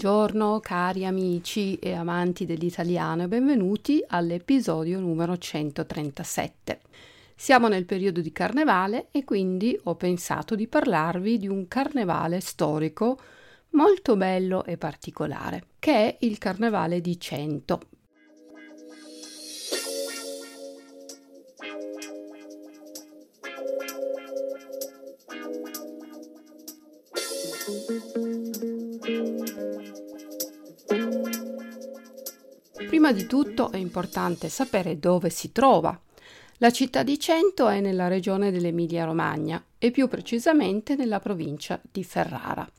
Buongiorno cari amici e amanti dell'italiano e benvenuti all'episodio numero 137. Siamo nel periodo di carnevale e quindi ho pensato di parlarvi di un carnevale storico molto bello e particolare, che è il carnevale di Cento. Prima di tutto è importante sapere dove si trova. La città di Cento è nella regione dell'Emilia-Romagna e più precisamente nella provincia di Ferrara.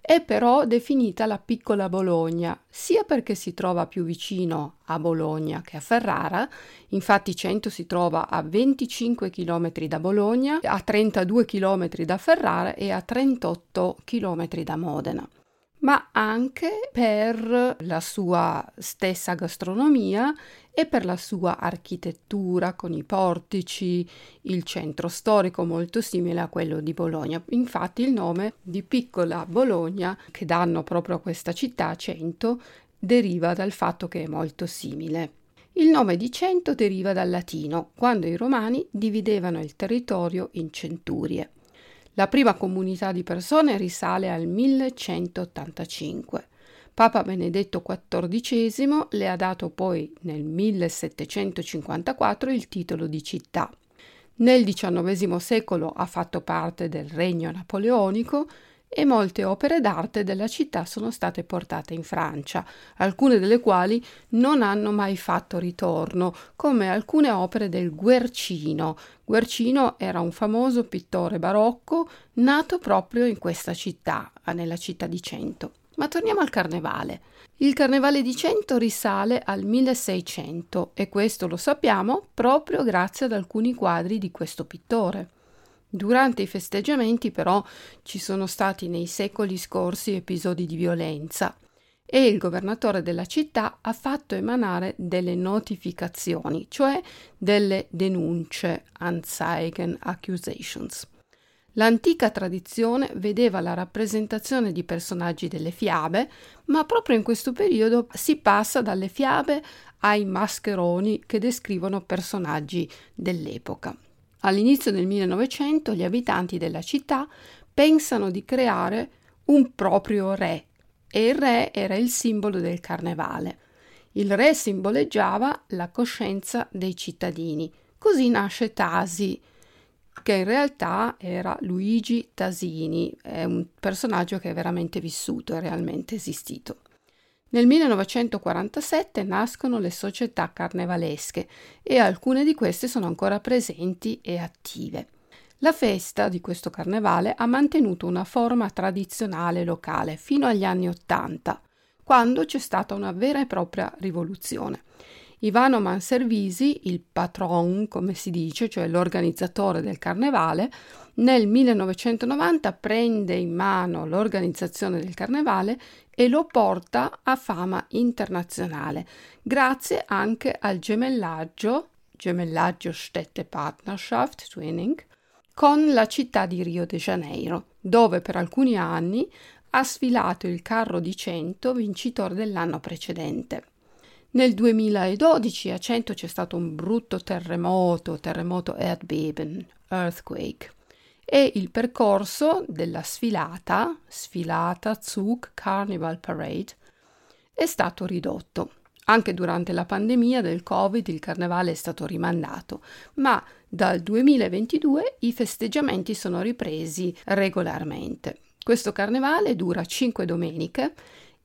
È però definita la piccola Bologna, sia perché si trova più vicino a Bologna che a Ferrara, infatti Cento si trova a 25 km da Bologna, a 32 km da Ferrara e a 38 km da Modena ma anche per la sua stessa gastronomia e per la sua architettura con i portici, il centro storico molto simile a quello di Bologna. Infatti il nome di Piccola Bologna che danno proprio a questa città, Cento, deriva dal fatto che è molto simile. Il nome di Cento deriva dal latino, quando i romani dividevano il territorio in centurie. La prima comunità di persone risale al 1185. Papa Benedetto XIV le ha dato poi nel 1754 il titolo di città. Nel XIX secolo ha fatto parte del regno napoleonico e molte opere d'arte della città sono state portate in Francia, alcune delle quali non hanno mai fatto ritorno, come alcune opere del Guercino. Guercino era un famoso pittore barocco nato proprio in questa città, nella città di Cento. Ma torniamo al carnevale. Il carnevale di Cento risale al 1600 e questo lo sappiamo proprio grazie ad alcuni quadri di questo pittore. Durante i festeggiamenti però ci sono stati nei secoli scorsi episodi di violenza e il governatore della città ha fatto emanare delle notificazioni, cioè delle denunce, Anzeigen Accusations. L'antica tradizione vedeva la rappresentazione di personaggi delle fiabe, ma proprio in questo periodo si passa dalle fiabe ai mascheroni che descrivono personaggi dell'epoca. All'inizio del 1900 gli abitanti della città pensano di creare un proprio re e il re era il simbolo del carnevale. Il re simboleggiava la coscienza dei cittadini. Così nasce Tasi, che in realtà era Luigi Tasini, è un personaggio che è veramente vissuto, è realmente esistito. Nel 1947 nascono le società carnevalesche e alcune di queste sono ancora presenti e attive. La festa di questo carnevale ha mantenuto una forma tradizionale locale fino agli anni Ottanta, quando c'è stata una vera e propria rivoluzione. Ivano Manservisi, il patron, come si dice, cioè l'organizzatore del carnevale, nel 1990 prende in mano l'organizzazione del carnevale e lo porta a fama internazionale, grazie anche al gemellaggio, gemellaggio Städtepartnerschaft, Twinning, con la città di Rio de Janeiro, dove per alcuni anni ha sfilato il carro di cento vincitore dell'anno precedente. Nel 2012 a Cento c'è stato un brutto terremoto, terremoto Erdbeben, earthquake, e il percorso della sfilata, sfilata Zug Carnival Parade, è stato ridotto. Anche durante la pandemia del Covid il carnevale è stato rimandato, ma dal 2022 i festeggiamenti sono ripresi regolarmente. Questo carnevale dura cinque domeniche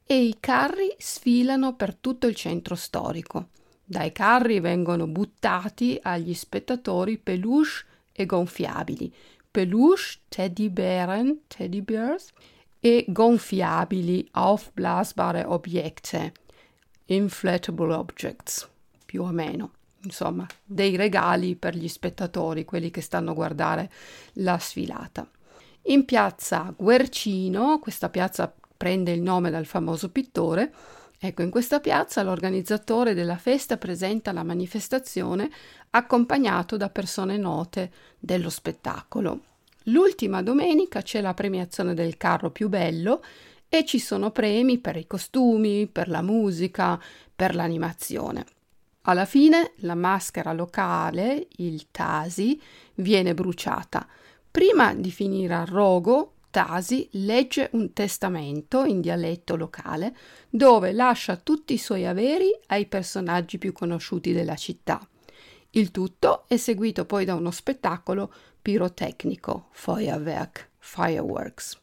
e i carri sfilano per tutto il centro storico. Dai carri vengono buttati agli spettatori peluche e gonfiabili, peluche, teddybären, teddybears e gonfiabili, aufblasbare Objekte, inflatable objects, più o meno. Insomma, dei regali per gli spettatori, quelli che stanno a guardare la sfilata. In piazza Guercino, questa piazza prende il nome dal famoso pittore. Ecco, in questa piazza l'organizzatore della festa presenta la manifestazione accompagnato da persone note dello spettacolo. L'ultima domenica c'è la premiazione del carro più bello e ci sono premi per i costumi, per la musica, per l'animazione. Alla fine la maschera locale, il Tasi, viene bruciata. Prima di finire al rogo, Tasi legge un testamento in dialetto locale dove lascia tutti i suoi averi ai personaggi più conosciuti della città. Il tutto è seguito poi da uno spettacolo pirotecnico, Feuerwerk, Fireworks.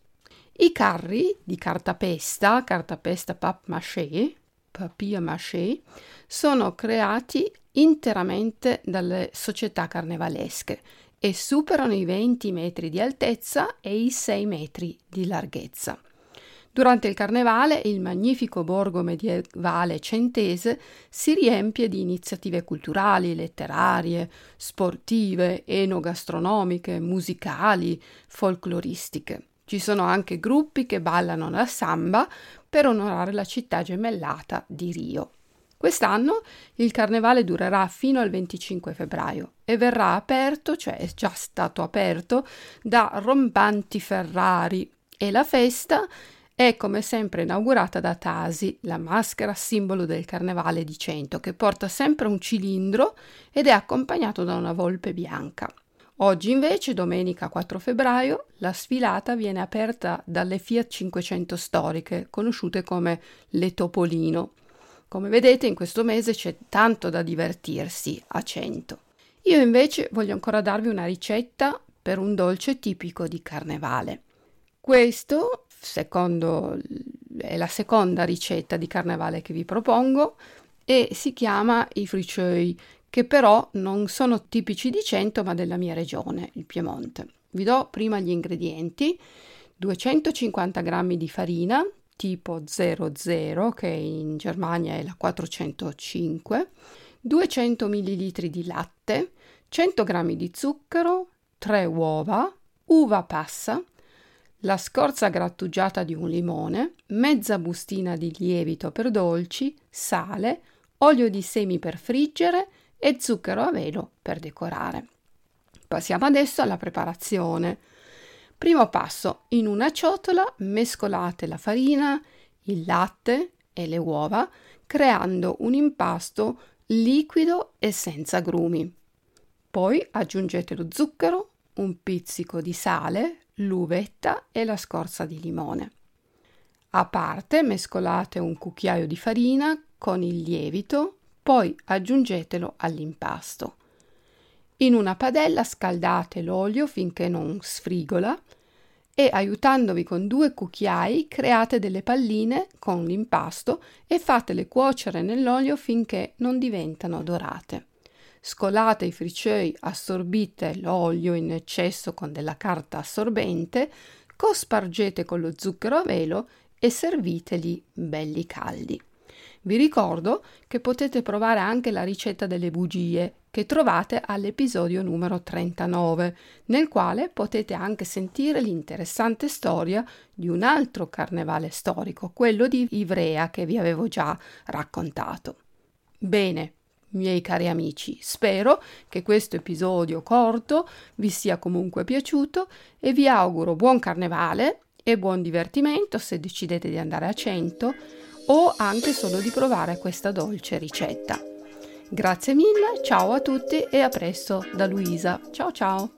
I carri di cartapesta, cartapesta papier-mâché, papier-mâché, sono creati interamente dalle società carnevalesche e superano i 20 metri di altezza e i 6 metri di larghezza. Durante il carnevale il magnifico borgo medievale centese si riempie di iniziative culturali, letterarie, sportive, enogastronomiche, musicali, folcloristiche. Ci sono anche gruppi che ballano la samba per onorare la città gemellata di Rio. Quest'anno il carnevale durerà fino al 25 febbraio e verrà aperto, cioè è già stato aperto, da rompanti Ferrari e la festa è come sempre inaugurata da Tasi, la maschera simbolo del carnevale di Cento, che porta sempre un cilindro ed è accompagnato da una volpe bianca. Oggi invece, domenica 4 febbraio, la sfilata viene aperta dalle Fiat 500 storiche, conosciute come le Topolino. Come vedete in questo mese c'è tanto da divertirsi a cento. Io invece voglio ancora darvi una ricetta per un dolce tipico di carnevale. Questo, secondo, è la seconda ricetta di carnevale che vi propongo e si chiama i friccioi, che però non sono tipici di Cento ma della mia regione, il Piemonte. Vi do prima gli ingredienti. 250 g di farina, tipo 00 che in Germania è la 405, 200 ml di latte, 100 g di zucchero, 3 uova, uva passa, la scorza grattugiata di un limone, mezza bustina di lievito per dolci, sale, olio di semi per friggere e zucchero a velo per decorare. Passiamo adesso alla preparazione. Primo passo, in una ciotola mescolate la farina, il latte e le uova, creando un impasto liquido e senza grumi. Poi aggiungete lo zucchero, un pizzico di sale, l'uvetta e la scorza di limone. A parte mescolate un cucchiaio di farina con il lievito, poi aggiungetelo all'impasto. In una padella scaldate l'olio finché non sfrigola e aiutandovi con due cucchiai create delle palline con l'impasto e fatele cuocere nell'olio finché non diventano dorate. Scolate i friccioi, assorbite l'olio in eccesso con della carta assorbente, cospargete con lo zucchero a velo e serviteli belli caldi. Vi ricordo che potete provare anche la ricetta delle bugie che trovate all'episodio numero 39, nel quale potete anche sentire l'interessante storia di un altro carnevale storico, quello di Ivrea che vi avevo già raccontato. Bene, miei cari amici, spero che questo episodio corto vi sia comunque piaciuto e vi auguro buon carnevale e buon divertimento se decidete di andare a 100 o anche solo di provare questa dolce ricetta. Grazie mille, ciao a tutti e a presto da Luisa. Ciao ciao!